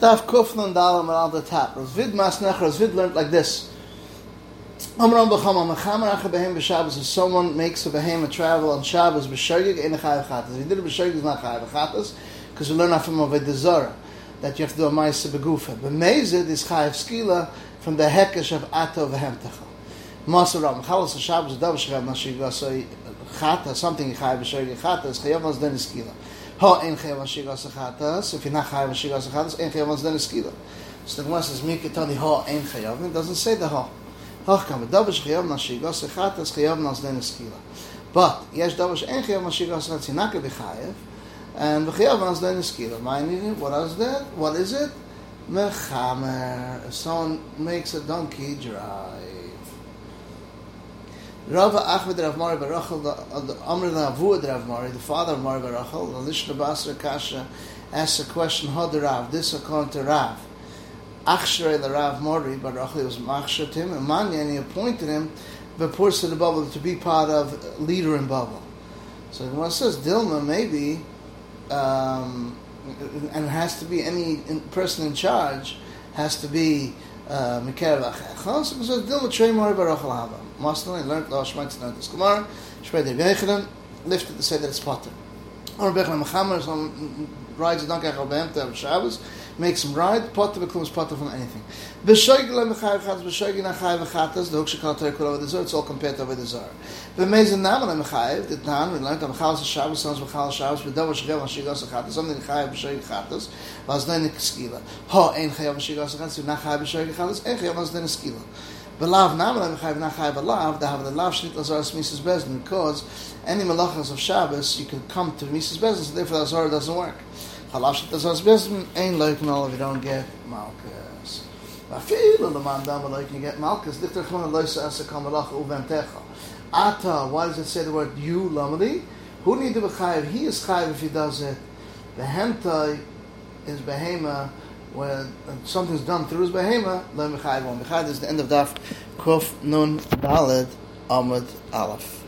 Daf Kufnan Dalam and on the top. Vid Masnech, Vid learned like this. If someone makes a behem a travel on Shabbos b'shogig in a chayav. If he did it b'shogig, it's not chayav chatas because we learn from Avodah Zarah that you have to do a ma'ase begufa. B'mezid is chayav skila from the hekesh of ato v'hemtecha. Maser Ram chalas Shabbos dav shchayav mashigasoi chata something chayav b'shogig chatas chayav mas den skila. Ha ein chayav mashigas chatas. If you're not chayav mashigas chatas, ein chayav mas den skila. So the Gemara says miketani ha ein chayav. It doesn't say the ha. Hoch kam davar shchayav mashigas chatas chayav mas den skila. But yes, davar she'en chayav mashigas chatas hinaka b'chayav. And v'chayav den skila. Meaning, what is that? What is it? Mechamer. If someone makes a donkey drive. Rav Achmed Rav Mari Barachel, the Amr Navu Rav Mari, the father of Mari Barachel, the Lishna Basra Kasha, asks a question, the Rav, this according to Rav. Achshrei the Rav Mari Barachel was Machshat him, and Manya, and he appointed him, the Pursa the Bavel, to be part of leader in Bavel. So the Gemara says, Dilma, maybe, um, and it has to be any person in charge, has to be Mikerev Achecha, so it says, Dilma Trey Mari Barachel Haba. Masna, he learned Lashma, Schmeitz, learned this Gemara, Shpei Der Yechidim, lifted to say that it's Potter. Or Bechna Mechamer, some rides a donkey Echel Behem to have Shabbos, makes him ride, Potter becomes Potter from anything. B'shoigel Mechayev Chatas, B'shoigel Nachayev Chatas, the Hukshakal Terkul over the Zor, it's all compared to over the Zor. B'mezin Naman Mechayev, the Tan, we learned on Mechal Shabbos, sounds Mechal Shabbos, B'davar Shchev, Mashigos Chatas, something Chayev B'shoigel Chatas, was then Skila. Ha, ein Chayev Mashigos Chatas, Nachayev B'shoigel Chatas, ein Chayev was then Skila. Belav namal mechayev nachayev belav. They have the lav shnit lazaras Mrs. Bezdin because any malachas of Shabbos you can come to Mrs. Bezdin. So therefore the doesn't work. Halav shnit lazaras Bezdin ain't all if you don't get malchus. Afilu leman dam like you get malchus. Dichter chman loisa asa kamalach uvem techa. Ata. Why does it say the word you lamali? Who need to be chayev? He is chayev if he does it. The hentai is behema when something's done through his behema, le mechayv on. Mechayv is the end of daf kuf nun daled amud aleph.